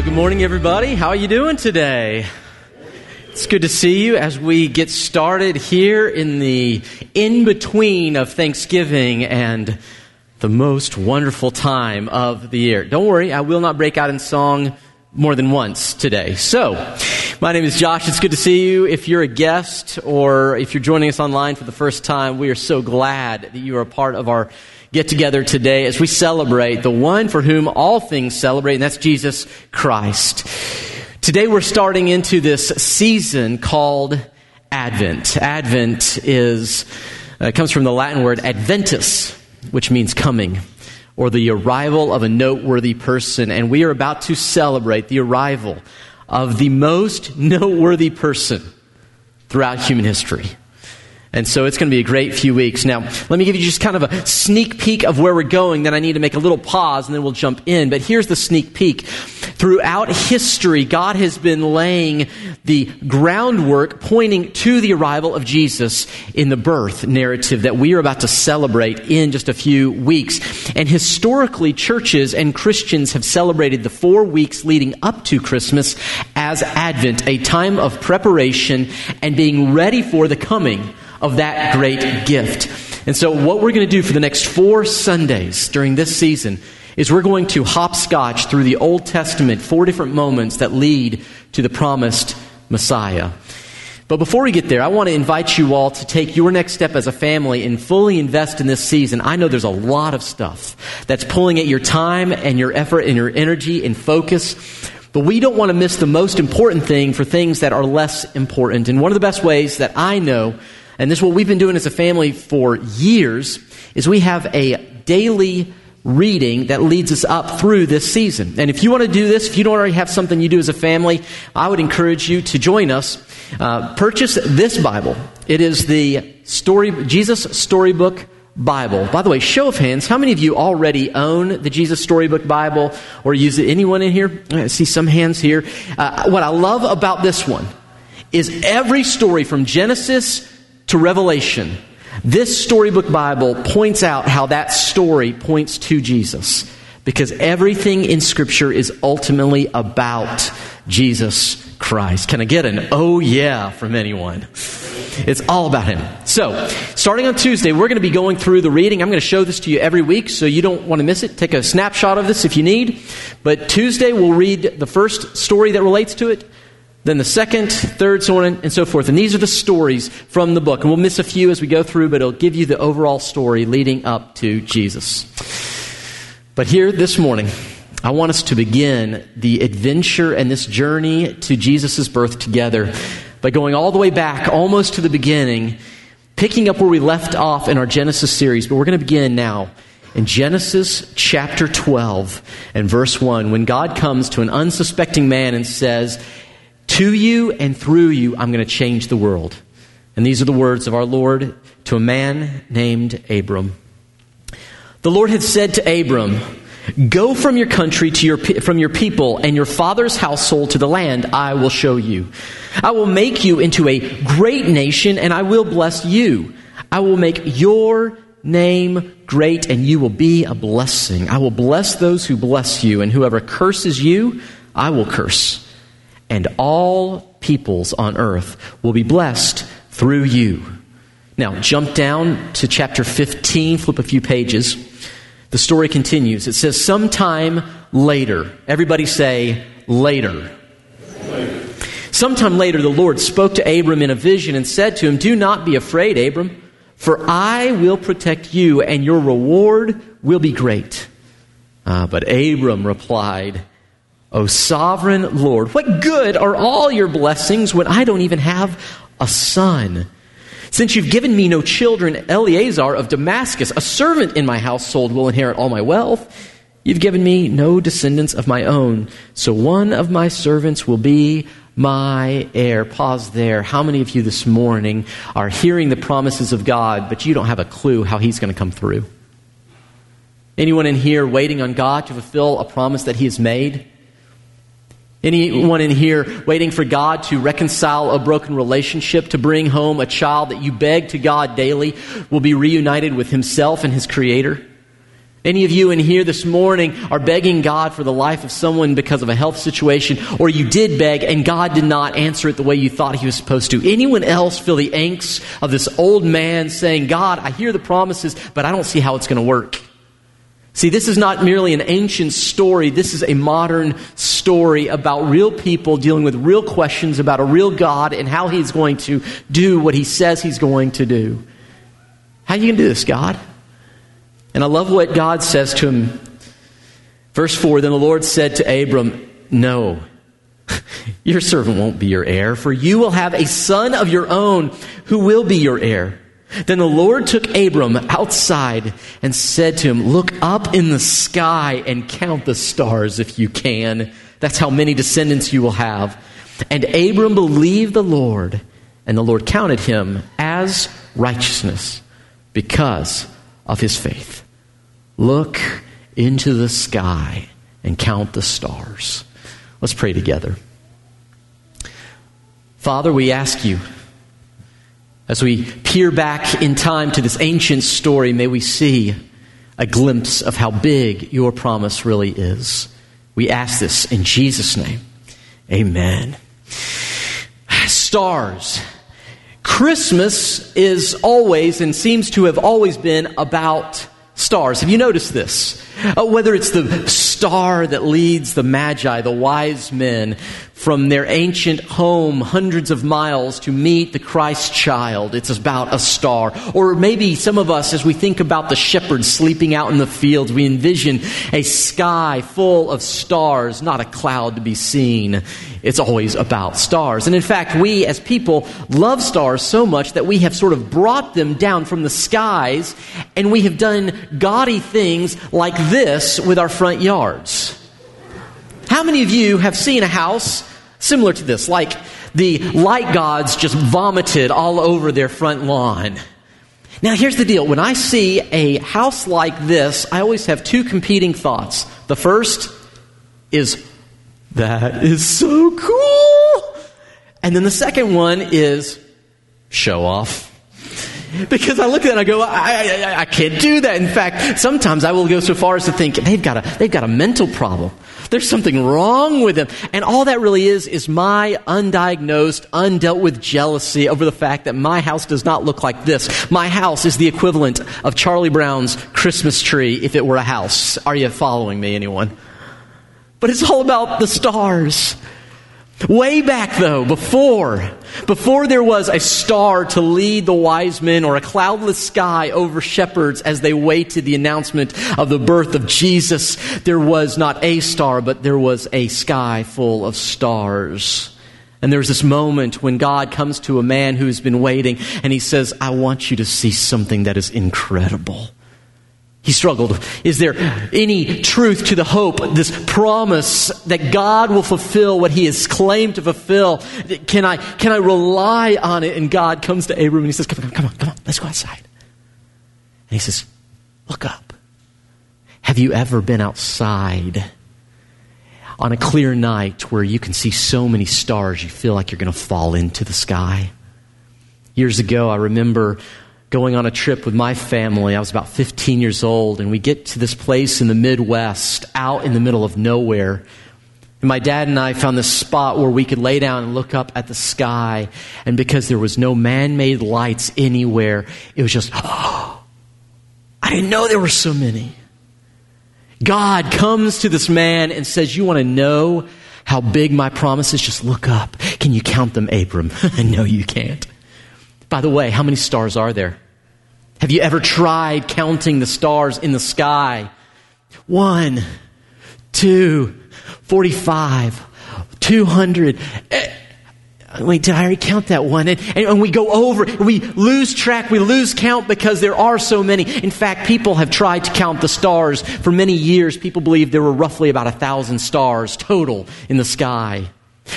Well, good morning, everybody. How are you doing today? It's good to see you as we get started here in the in between of Thanksgiving and the most wonderful time of the year. Don't worry, I will not break out in song more than once today. So, my name is Josh. It's good to see you. If you're a guest or if you're joining us online for the first time, we are so glad that you are a part of our get together today as we celebrate the one for whom all things celebrate, and that's Jesus Christ. Today we're starting into this season called Advent. Advent is, uh, comes from the Latin word adventus, which means coming or the arrival of a noteworthy person. And we are about to celebrate the arrival of the most noteworthy person throughout human history. And so it's going to be a great few weeks. Now, let me give you just kind of a sneak peek of where we're going. Then I need to make a little pause and then we'll jump in. But here's the sneak peek. Throughout history, God has been laying the groundwork pointing to the arrival of Jesus in the birth narrative that we are about to celebrate in just a few weeks. And historically, churches and Christians have celebrated the four weeks leading up to Christmas as Advent, a time of preparation and being ready for the coming of that great gift. And so, what we're going to do for the next four Sundays during this season is we're going to hopscotch through the Old Testament, four different moments that lead to the promised Messiah. But before we get there, I want to invite you all to take your next step as a family and fully invest in this season. I know there's a lot of stuff that's pulling at your time and your effort and your energy and focus. But we don't want to miss the most important thing for things that are less important. And one of the best ways that I know and this is what we've been doing as a family for years, is we have a daily reading that leads us up through this season. And if you want to do this, if you don't already have something you do as a family, I would encourage you to join us. Uh, purchase this Bible. It is the story, Jesus Storybook Bible. By the way, show of hands, how many of you already own the Jesus Storybook Bible or use it? Anyone in here? I see some hands here. Uh, what I love about this one is every story from Genesis to Revelation, this storybook Bible points out how that story points to Jesus. Because everything in Scripture is ultimately about Jesus Christ. Can I get an oh yeah from anyone? It's all about Him. So, starting on Tuesday, we're going to be going through the reading. I'm going to show this to you every week, so you don't want to miss it. Take a snapshot of this if you need. But Tuesday, we'll read the first story that relates to it then the second, third, so on and so forth. And these are the stories from the book. And we'll miss a few as we go through, but it'll give you the overall story leading up to Jesus. But here this morning, I want us to begin the adventure and this journey to Jesus' birth together by going all the way back, almost to the beginning, picking up where we left off in our Genesis series. But we're going to begin now in Genesis chapter 12 and verse 1, when God comes to an unsuspecting man and says, to you and through you, I'm going to change the world. And these are the words of our Lord to a man named Abram. The Lord had said to Abram, Go from your country to your, from your people and your father's household to the land I will show you. I will make you into a great nation and I will bless you. I will make your name great and you will be a blessing. I will bless those who bless you and whoever curses you, I will curse and all peoples on earth will be blessed through you. Now, jump down to chapter 15, flip a few pages. The story continues. It says, Sometime later, everybody say, later. Sometime later, the Lord spoke to Abram in a vision and said to him, Do not be afraid, Abram, for I will protect you, and your reward will be great. Uh, but Abram replied, O sovereign Lord, what good are all your blessings when I don't even have a son? Since you've given me no children, Eliezer of Damascus, a servant in my household, will inherit all my wealth. You've given me no descendants of my own, so one of my servants will be my heir. Pause there. How many of you this morning are hearing the promises of God, but you don't have a clue how He's going to come through? Anyone in here waiting on God to fulfill a promise that He has made? Anyone in here waiting for God to reconcile a broken relationship, to bring home a child that you beg to God daily will be reunited with Himself and His Creator? Any of you in here this morning are begging God for the life of someone because of a health situation, or you did beg and God did not answer it the way you thought He was supposed to. Anyone else feel the angst of this old man saying, God, I hear the promises, but I don't see how it's going to work? See, this is not merely an ancient story. This is a modern story about real people dealing with real questions about a real God and how He's going to do what He says He's going to do. How you going to do this, God? And I love what God says to him. Verse 4 Then the Lord said to Abram, No, your servant won't be your heir, for you will have a son of your own who will be your heir. Then the Lord took Abram outside and said to him, Look up in the sky and count the stars if you can. That's how many descendants you will have. And Abram believed the Lord, and the Lord counted him as righteousness because of his faith. Look into the sky and count the stars. Let's pray together. Father, we ask you, as we peer back in time to this ancient story, may we see a glimpse of how big your promise really is. We ask this in Jesus' name. Amen. Stars. Christmas is always and seems to have always been about stars. Have you noticed this? Uh, whether it's the star that leads the Magi, the wise men, from their ancient home hundreds of miles to meet the Christ child. It's about a star. Or maybe some of us, as we think about the shepherds sleeping out in the fields, we envision a sky full of stars, not a cloud to be seen. It's always about stars. And in fact, we as people love stars so much that we have sort of brought them down from the skies and we have done gaudy things like this with our front yards. How many of you have seen a house similar to this, like the light gods just vomited all over their front lawn? Now, here's the deal. When I see a house like this, I always have two competing thoughts. The first is, that is so cool. And then the second one is, show off. Because I look at it and I go, I, I, I, can't do that. In fact, sometimes I will go so far as to think they've got a, they've got a mental problem. There's something wrong with them. And all that really is, is my undiagnosed, undealt with jealousy over the fact that my house does not look like this. My house is the equivalent of Charlie Brown's Christmas tree if it were a house. Are you following me, anyone? But it's all about the stars. Way back though, before, before there was a star to lead the wise men or a cloudless sky over shepherds as they waited the announcement of the birth of Jesus, there was not a star, but there was a sky full of stars. And there's this moment when God comes to a man who's been waiting and he says, I want you to see something that is incredible. He struggled. Is there any truth to the hope, this promise that God will fulfill what he has claimed to fulfill? Can I, can I rely on it? And God comes to Abram and he says, Come on, come on, come on, let's go outside. And he says, Look up. Have you ever been outside on a clear night where you can see so many stars you feel like you're going to fall into the sky? Years ago, I remember going on a trip with my family. I was about 15 years old, and we get to this place in the Midwest, out in the middle of nowhere. And my dad and I found this spot where we could lay down and look up at the sky. And because there was no man made lights anywhere, it was just, oh, I didn't know there were so many. God comes to this man and says, You want to know how big my promise is? Just look up. Can you count them, Abram? no, you can't. By the way, how many stars are there? Have you ever tried counting the stars in the sky? One, two, 45, 200. Eh, wait, did I already count that one? And, and, we go over, we lose track, we lose count because there are so many. In fact, people have tried to count the stars for many years. People believe there were roughly about a thousand stars total in the sky.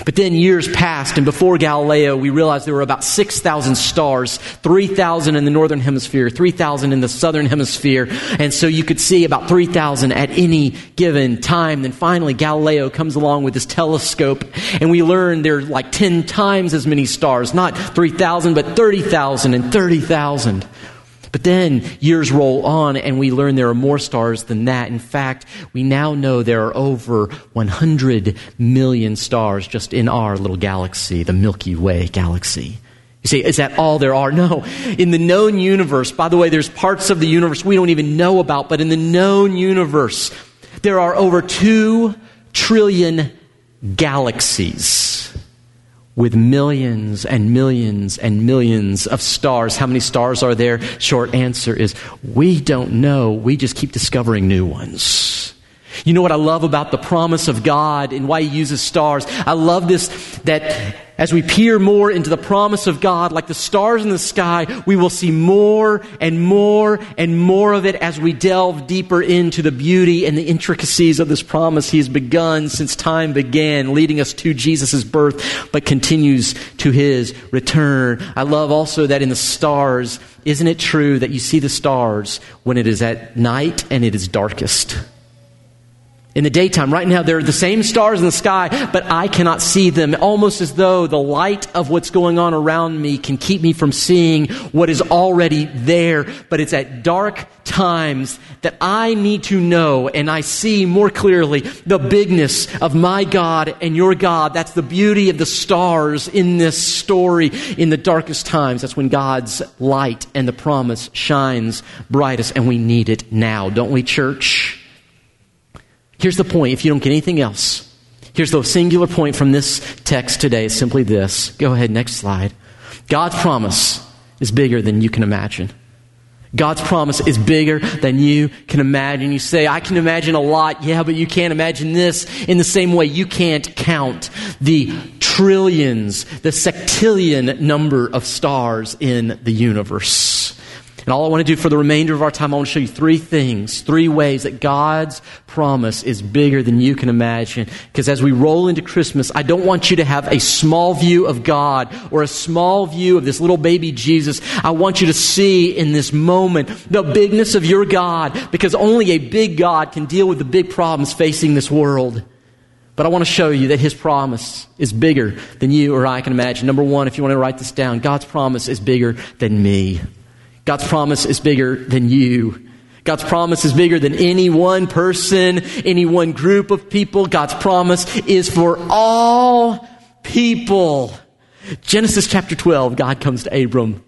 But then years passed, and before Galileo, we realized there were about 6,000 stars 3,000 in the northern hemisphere, 3,000 in the southern hemisphere. And so you could see about 3,000 at any given time. Then finally, Galileo comes along with his telescope, and we learn there are like 10 times as many stars. Not 3,000, but 30,000 and 30,000. But then years roll on and we learn there are more stars than that. In fact, we now know there are over 100 million stars just in our little galaxy, the Milky Way galaxy. You say, is that all there are? No. In the known universe, by the way, there's parts of the universe we don't even know about, but in the known universe, there are over 2 trillion galaxies with millions and millions and millions of stars. How many stars are there? Short answer is we don't know. We just keep discovering new ones. You know what I love about the promise of God and why He uses stars? I love this that as we peer more into the promise of God, like the stars in the sky, we will see more and more and more of it as we delve deeper into the beauty and the intricacies of this promise He has begun since time began, leading us to Jesus' birth, but continues to His return. I love also that in the stars, isn't it true that you see the stars when it is at night and it is darkest? In the daytime. Right now, there are the same stars in the sky, but I cannot see them, almost as though the light of what's going on around me can keep me from seeing what is already there. But it's at dark times that I need to know and I see more clearly the bigness of my God and your God. That's the beauty of the stars in this story in the darkest times. That's when God's light and the promise shines brightest, and we need it now, don't we, church? Here's the point if you don't get anything else. Here's the singular point from this text today is simply this. Go ahead, next slide. God's promise is bigger than you can imagine. God's promise is bigger than you can imagine. You say, I can imagine a lot. Yeah, but you can't imagine this in the same way you can't count the trillions, the sextillion number of stars in the universe. And all I want to do for the remainder of our time, I want to show you three things, three ways that God's promise is bigger than you can imagine. Because as we roll into Christmas, I don't want you to have a small view of God or a small view of this little baby Jesus. I want you to see in this moment the bigness of your God, because only a big God can deal with the big problems facing this world. But I want to show you that His promise is bigger than you or I can imagine. Number one, if you want to write this down, God's promise is bigger than me. God's promise is bigger than you. God's promise is bigger than any one person, any one group of people. God's promise is for all people. Genesis chapter 12, God comes to Abram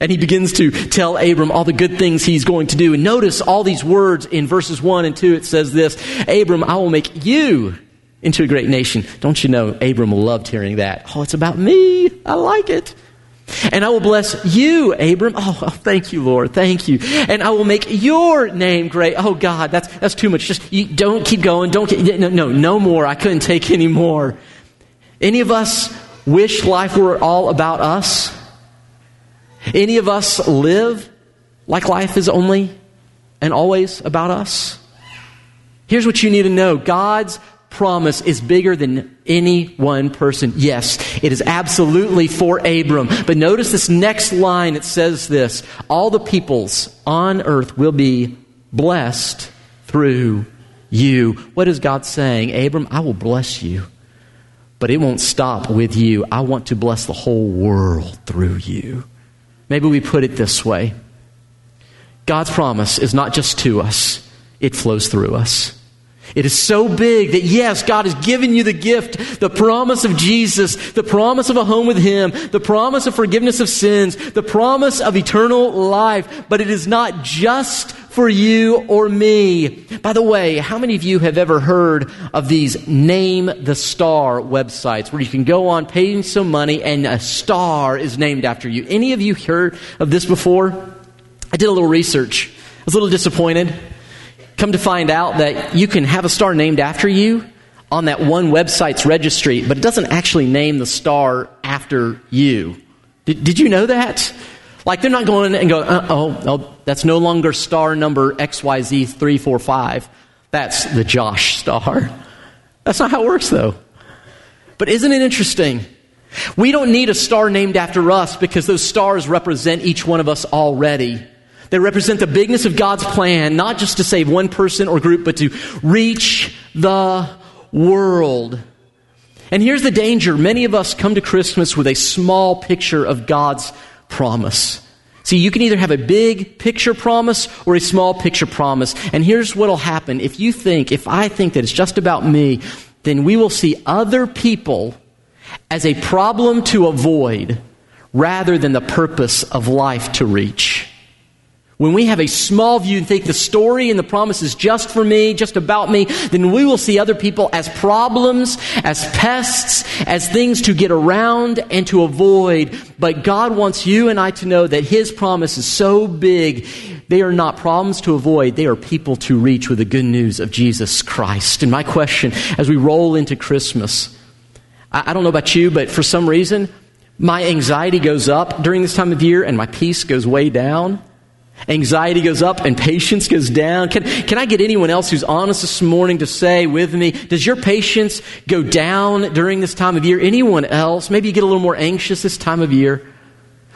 and he begins to tell Abram all the good things he's going to do. And notice all these words in verses 1 and 2. It says this Abram, I will make you into a great nation. Don't you know, Abram loved hearing that. Oh, it's about me. I like it. And I will bless you, Abram. Oh, oh, thank you, Lord. Thank you. And I will make your name great. Oh, God, that's, that's too much. Just you, don't keep going. Don't keep, no, no, no more. I couldn't take any more. Any of us wish life were all about us? Any of us live like life is only and always about us? Here's what you need to know God's promise is bigger than any one person. Yes, it is absolutely for Abram. But notice this next line it says this All the peoples on earth will be blessed through you. What is God saying? Abram, I will bless you. But it won't stop with you. I want to bless the whole world through you. Maybe we put it this way God's promise is not just to us, it flows through us. It is so big that yes, God has given you the gift, the promise of Jesus, the promise of a home with Him, the promise of forgiveness of sins, the promise of eternal life, but it is not just for you or me. By the way, how many of you have ever heard of these Name the Star websites where you can go on, paying some money, and a star is named after you? Any of you heard of this before? I did a little research. I was a little disappointed. Come to find out that you can have a star named after you on that one website's registry, but it doesn't actually name the star after you. Did, did you know that? Like they're not going and go, uh, oh, oh, that's no longer star number XYZ345. That's the Josh star. That's not how it works, though. But isn't it interesting? We don't need a star named after us because those stars represent each one of us already. They represent the bigness of God's plan, not just to save one person or group, but to reach the world. And here's the danger many of us come to Christmas with a small picture of God's promise. See, you can either have a big picture promise or a small picture promise. And here's what'll happen. If you think, if I think that it's just about me, then we will see other people as a problem to avoid rather than the purpose of life to reach. When we have a small view and think the story and the promise is just for me, just about me, then we will see other people as problems, as pests, as things to get around and to avoid. But God wants you and I to know that His promise is so big, they are not problems to avoid, they are people to reach with the good news of Jesus Christ. And my question as we roll into Christmas, I, don't know about you, but for some reason, my anxiety goes up during this time of year and my peace goes way down. Anxiety goes up and patience goes down. Can, can I get anyone else who's honest this morning to say with me, does your patience go down during this time of year? Anyone else? Maybe you get a little more anxious this time of year.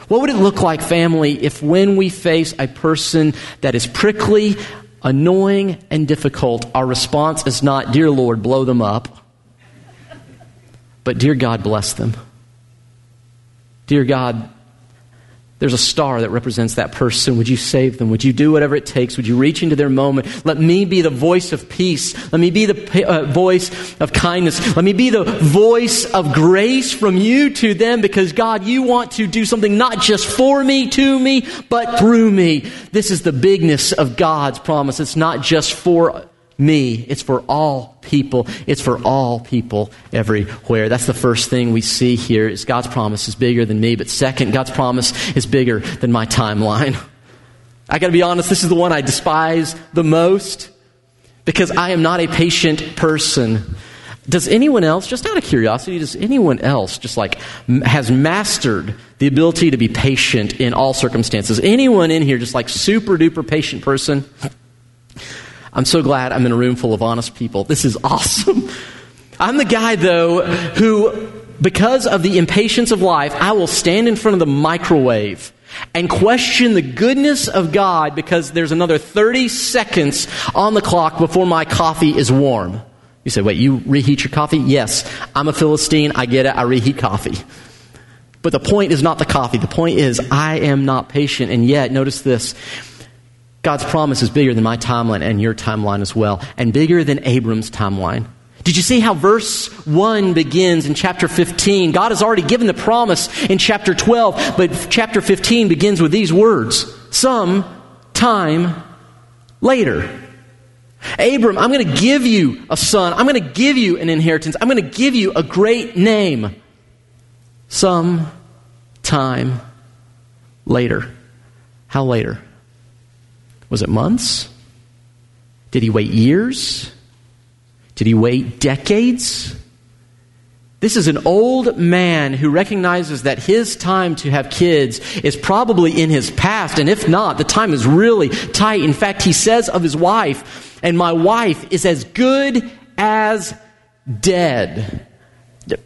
What would it look like, family, if when we face a person that is prickly, annoying, and difficult, our response is not, Dear Lord, blow them up, but Dear God, bless them. Dear God, there's a star that represents that person. Would you save them? Would you do whatever it takes? Would you reach into their moment? Let me be the voice of peace. Let me be the uh, voice of kindness. Let me be the voice of grace from you to them because God, you want to do something not just for me, to me, but through me. This is the bigness of God's promise. It's not just for me. It's for all people. It's for all people everywhere. That's the first thing we see here is God's promise is bigger than me. But second, God's promise is bigger than my timeline. I gotta be honest, this is the one I despise the most because I am not a patient person. Does anyone else, just out of curiosity, does anyone else just like has mastered the ability to be patient in all circumstances? Anyone in here just like super duper patient person? I'm so glad I'm in a room full of honest people. This is awesome. I'm the guy, though, who, because of the impatience of life, I will stand in front of the microwave and question the goodness of God because there's another 30 seconds on the clock before my coffee is warm. You say, wait, you reheat your coffee? Yes. I'm a Philistine. I get it. I reheat coffee. But the point is not the coffee. The point is, I am not patient. And yet, notice this God's promise is bigger than my timeline and your timeline as well, and bigger than Abram's timeline. Did you see how verse 1 begins in chapter 15? God has already given the promise in chapter 12, but chapter 15 begins with these words Some time later. Abram, I'm going to give you a son. I'm going to give you an inheritance. I'm going to give you a great name. Some time later. How later? Was it months? Did he wait years? Did he wait decades? This is an old man who recognizes that his time to have kids is probably in his past, and if not, the time is really tight. In fact, he says of his wife, and my wife is as good as dead.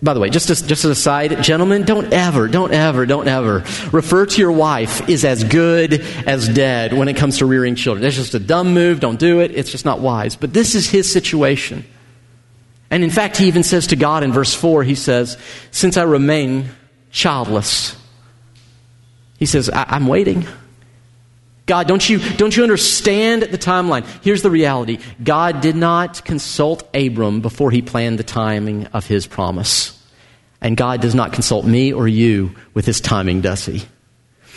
By the way, just as, just as a side, gentlemen, don't ever, don't ever, don't ever refer to your wife is as good as dead when it comes to rearing children. It's just a dumb move. Don't do it. It's just not wise. But this is his situation. And in fact, he even says to God in verse 4, he says, Since I remain childless, he says, I- I'm waiting. God, don't you, don't you understand the timeline? Here's the reality God did not consult Abram before he planned the timing of his promise. And God does not consult me or you with his timing, does he?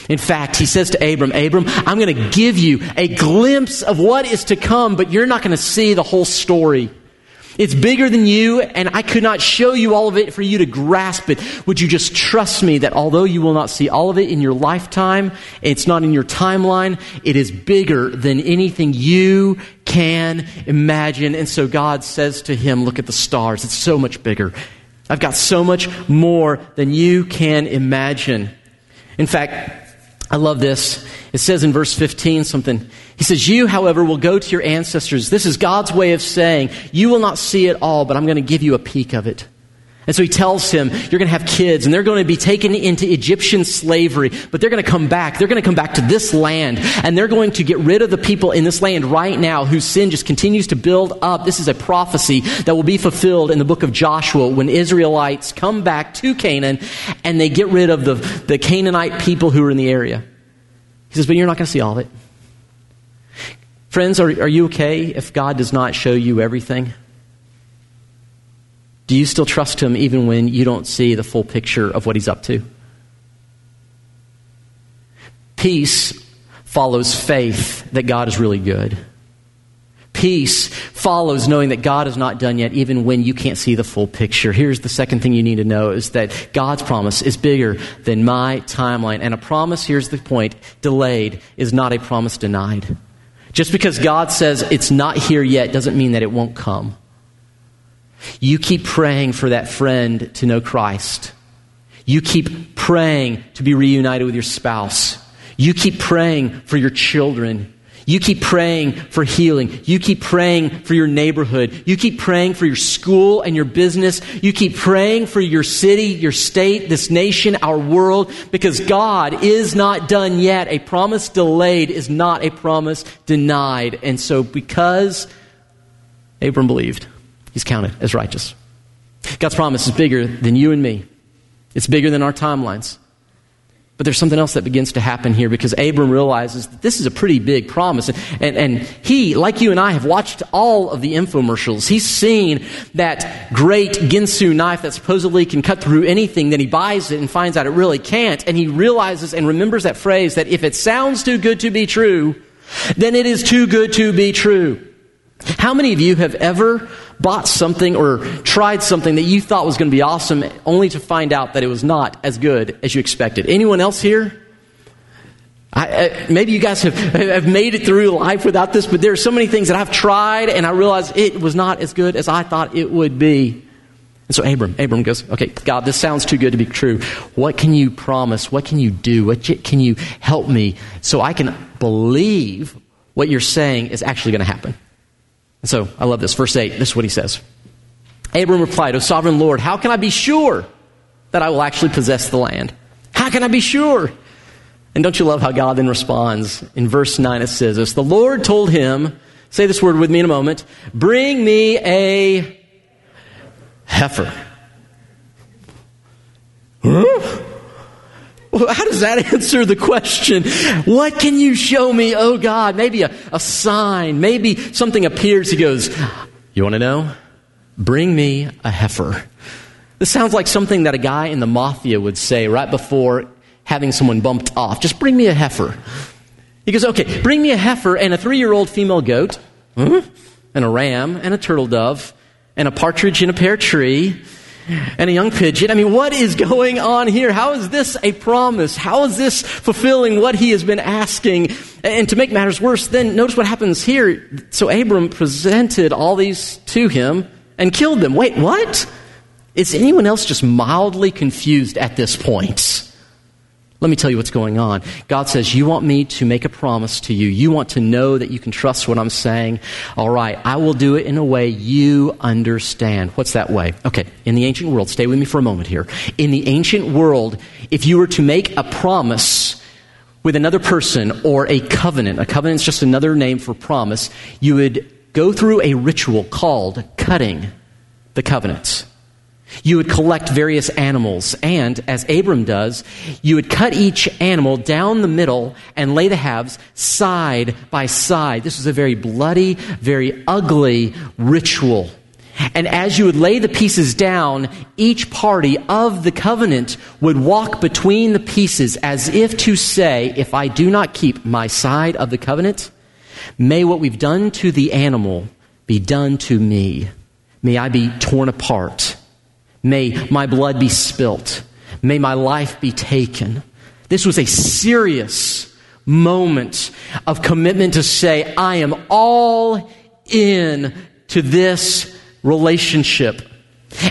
In fact, he says to Abram, Abram, I'm going to give you a glimpse of what is to come, but you're not going to see the whole story. It's bigger than you, and I could not show you all of it for you to grasp it. Would you just trust me that although you will not see all of it in your lifetime, it's not in your timeline, it is bigger than anything you can imagine. And so God says to him, Look at the stars, it's so much bigger. I've got so much more than you can imagine. In fact, I love this. It says in verse 15 something. He says, You, however, will go to your ancestors. This is God's way of saying, You will not see it all, but I'm going to give you a peek of it. And so he tells him, You're going to have kids, and they're going to be taken into Egyptian slavery, but they're going to come back. They're going to come back to this land, and they're going to get rid of the people in this land right now whose sin just continues to build up. This is a prophecy that will be fulfilled in the book of Joshua when Israelites come back to Canaan and they get rid of the, the Canaanite people who are in the area. He says, But you're not going to see all of it. Friends, are, are you okay if God does not show you everything? Do you still trust Him even when you don't see the full picture of what He's up to? Peace follows faith that God is really good. Peace follows knowing that God is not done yet, even when you can't see the full picture. Here's the second thing you need to know is that God's promise is bigger than my timeline. And a promise, here's the point, delayed is not a promise denied. Just because God says it's not here yet doesn't mean that it won't come. You keep praying for that friend to know Christ. You keep praying to be reunited with your spouse. You keep praying for your children. You keep praying for healing. You keep praying for your neighborhood. You keep praying for your school and your business. You keep praying for your city, your state, this nation, our world, because God is not done yet. A promise delayed is not a promise denied. And so, because Abram believed, he's counted as righteous. God's promise is bigger than you and me, it's bigger than our timelines. But there's something else that begins to happen here because Abram realizes that this is a pretty big promise. And, and, and, he, like you and I, have watched all of the infomercials. He's seen that great Ginsu knife that supposedly can cut through anything. Then he buys it and finds out it really can't. And he realizes and remembers that phrase that if it sounds too good to be true, then it is too good to be true. How many of you have ever bought something or tried something that you thought was going to be awesome only to find out that it was not as good as you expected? Anyone else here? I, I, maybe you guys have, have made it through life without this, but there are so many things that I've tried and I realized it was not as good as I thought it would be. And so Abram, Abram goes, okay, God, this sounds too good to be true. What can you promise? What can you do? What can you help me so I can believe what you're saying is actually going to happen? And so I love this. Verse 8, this is what he says. Abram replied, O sovereign Lord, how can I be sure that I will actually possess the land? How can I be sure? And don't you love how God then responds? In verse 9 it says this The Lord told him, say this word with me in a moment, bring me a heifer. Huh? How does that answer the question? What can you show me, oh God? Maybe a, a sign, maybe something appears. He goes, You want to know? Bring me a heifer. This sounds like something that a guy in the mafia would say right before having someone bumped off. Just bring me a heifer. He goes, Okay, bring me a heifer and a three year old female goat, hmm, and a ram, and a turtle dove, and a partridge in a pear tree and a young pigeon. I mean, what is going on here? How is this a promise? How is this fulfilling what he has been asking? And to make matters worse, then notice what happens here. So Abram presented all these to him and killed them. Wait, what? Is anyone else just mildly confused at this point? Let me tell you what's going on. God says, You want me to make a promise to you. You want to know that you can trust what I'm saying. All right, I will do it in a way you understand. What's that way? Okay, in the ancient world, stay with me for a moment here. In the ancient world, if you were to make a promise, with another person or a covenant. A covenant is just another name for promise. You would go through a ritual called cutting the covenant. You would collect various animals, and as Abram does, you would cut each animal down the middle and lay the halves side by side. This was a very bloody, very ugly ritual. And as you would lay the pieces down, each party of the covenant would walk between the pieces as if to say, If I do not keep my side of the covenant, may what we've done to the animal be done to me. May I be torn apart. May my blood be spilt. May my life be taken. This was a serious moment of commitment to say, I am all in to this relationship.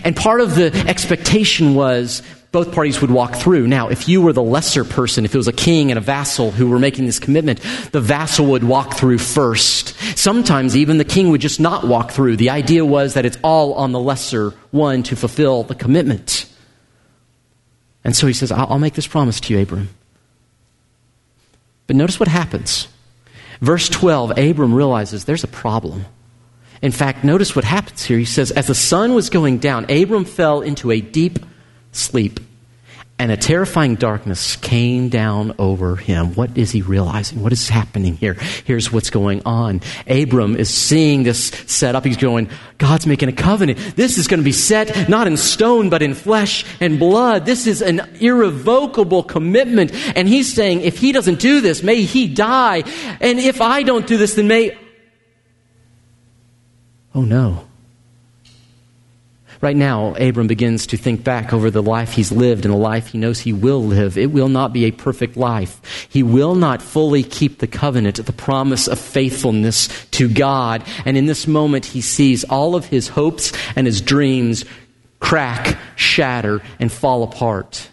And part of the expectation was both parties would walk through. Now, if you were the lesser person, if it was a king and a vassal who were making this commitment, the vassal would walk through first. Sometimes even the king would just not walk through. The idea was that it's all on the lesser one to fulfill the commitment. And so he says, I'll make this promise to you, Abram. But notice what happens. Verse 12, Abram realizes there's a problem. In fact, notice what happens here. He says, As the sun was going down, Abram fell into a deep sleep. and a terrifying darkness came down over him. What is he realizing? What is happening here? Here's what's going on. Abram is seeing this set up. He's going, God's making a covenant. This is going to be set not in stone, but in flesh and blood. This is an irrevocable commitment. And he's saying, if he doesn't do this, may he die. And if I don't do this, then may. Oh no. Right now, Abram begins to think back over the life he's lived and the life he knows he will live. It will not be a perfect life. He will not fully keep the covenant, the promise of faithfulness to God. And in this moment, he sees all of his hopes and his dreams crack, shatter, and fall apart.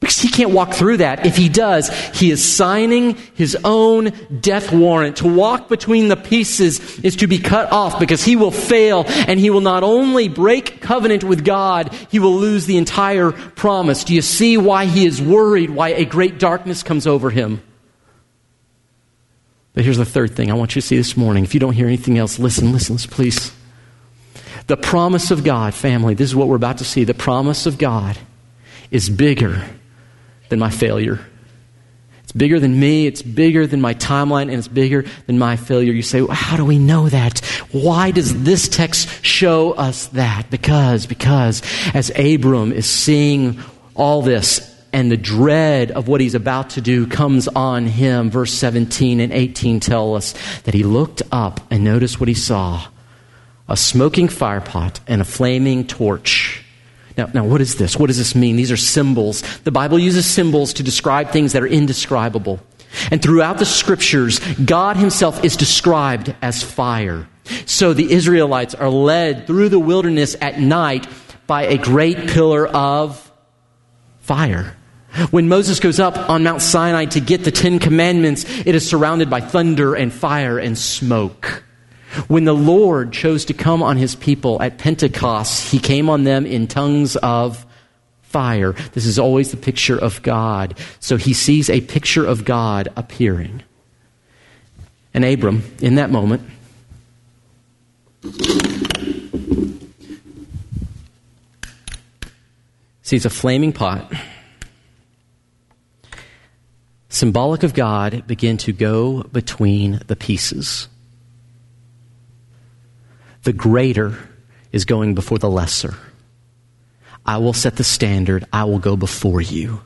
Because he can't walk through that. If he does, he is signing his own death warrant. To walk between the pieces is to be cut off because he will fail and he will not only break covenant with God, he will lose the entire promise. Do you see why he is worried, why a great darkness comes over him? But here's the third thing I want you to see this morning. If you don't hear anything else, listen, listen, listen please. The promise of God, family, this is what we're about to see. The promise of God is bigger than my failure. It's bigger than me, it's bigger than my timeline, and it's bigger than my failure. You say, well, How do we know that? Why does this text show us that? Because, because as Abram is seeing all this and the dread of what he's about to do comes on him, verse 17 and 18 tell us that he looked up and noticed what he saw a smoking firepot and a flaming torch. Now, now, what is this? What does this mean? These are symbols. The Bible uses symbols to describe things that are indescribable. And throughout the scriptures, God Himself is described as fire. So the Israelites are led through the wilderness at night by a great pillar of fire. When Moses goes up on Mount Sinai to get the Ten Commandments, it is surrounded by thunder and fire and smoke. When the Lord chose to come on his people at Pentecost, he came on them in tongues of fire. This is always the picture of God. So he sees a picture of God appearing. And Abram, in that moment, sees a flaming pot, symbolic of God, begin to go between the pieces the greater is going before the lesser. I will set the standard, I will go before you.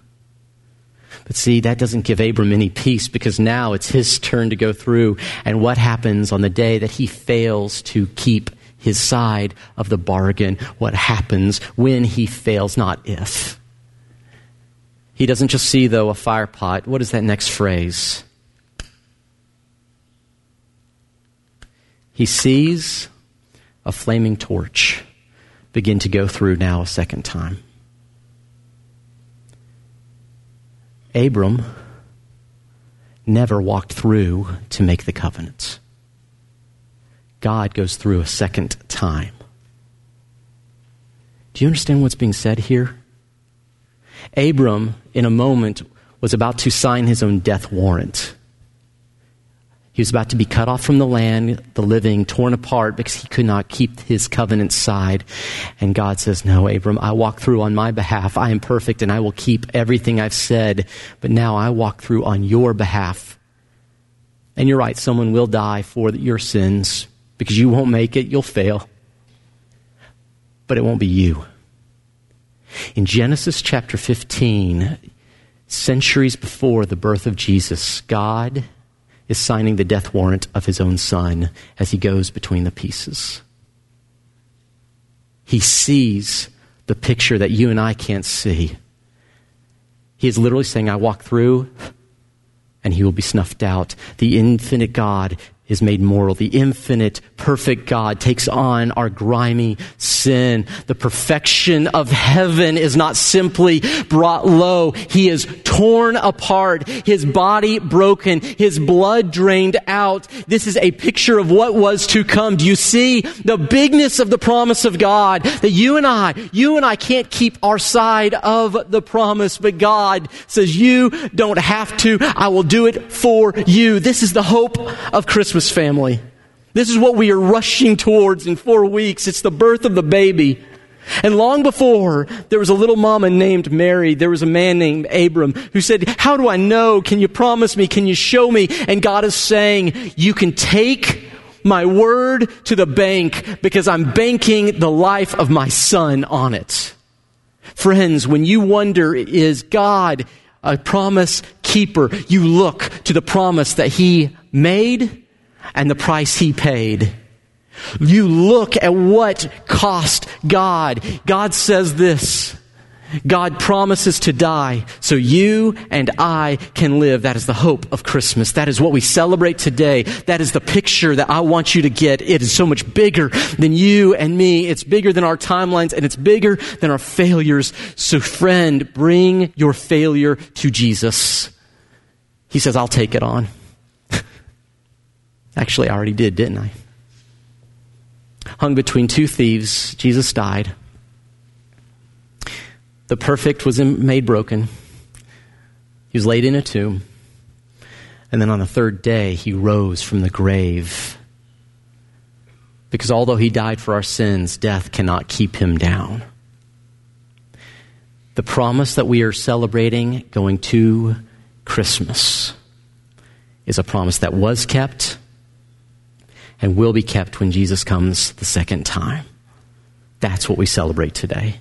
But see, that doesn't give Abram any peace because now it's his turn to go through. And what happens on the day that he fails to keep his side of the bargain? What happens when he fails, not if? He doesn't just see, though, a fire pot. What is that next phrase? He sees a flaming torch begin to go through now a second time. Abram never walked through to make the covenant. God goes through a second time. Do you understand what's being said here? Abram, in a moment, was about to sign his own death warrant. He was about to be cut off from the land, the living, torn apart because he could not keep his covenant side. And God says, No, Abram, I walk through on my behalf. I am perfect and I will keep everything I've said. But now I walk through on your behalf. And you're right, someone will die for your sins because you won't make it, you'll fail. But it won't be you. In Genesis chapter 15, centuries before the birth of Jesus, God is signing the death warrant of his own son as he goes between the pieces. He sees the picture that you and I can't see. He is literally saying, I walk through and he will be snuffed out. The infinite God is made moral. The infinite, perfect God takes on our grimy sin. The perfection of heaven is not simply brought low. He is torn apart, his body broken, his blood drained out. This is a picture of what was to come. Do you see the bigness of the promise of God? That you and I, you and I can't keep our side of the promise, but God says, you don't have to. I will do it for you. This is the hope of Christmas. Christmas family. This is what we are rushing towards in four weeks. It's the birth of the baby. And long before there was a little mama named Mary, there was a man named Abram who said, How do I know? Can you promise me? Can you show me? And God is saying, You can take my word to the bank because I'm banking the life of my son on it. Friends, when you wonder, is God a promise keeper? You look to the promise that he made and the price he paid. You look at what cost God. God says this. God promises to die so you and I can live. That is the hope of Christmas. That is what we celebrate today. That is the picture that I want you to get. It is so much bigger than you and me. It's bigger than our timelines and it's bigger than our failures. So friend, bring your failure to Jesus. He says, I'll take it on. Actually, I already did, didn't I? hung between two thieves. Jesus died. The perfect was made broken. He was laid in a tomb. And then on the third day, he rose from the grave. Because although he died for our sins, death cannot keep him down. The promise that we are celebrating going to Christmas is a promise that was kept and will be kept when Jesus comes the second time. That's what we celebrate today.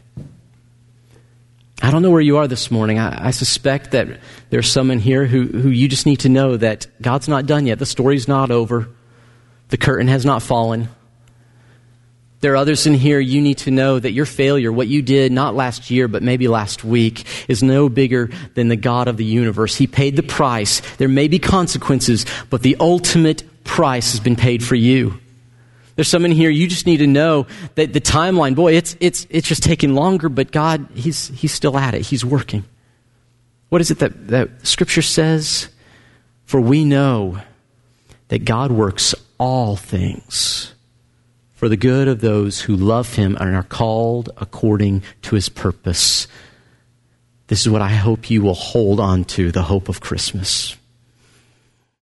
I don't know where you are this morning. I, I, suspect that there's some in here who, who you just need to know that God's not done yet. The story's not over. The curtain has not fallen. There are others in here you need to know that your failure, what you did not last year, but maybe last week, is no bigger than the God of the universe. He paid the price. There may be consequences, but the ultimate price has been paid for you. There's some in here, you just need to know that the timeline, boy, it's, it's, it's just taking longer, but God, he's, he's still at it. He's working. What is it that, that Scripture says? For we know that God works all things for the good of those who love Him and are called according to His purpose. This is what I hope you will hold on to the hope of Christmas.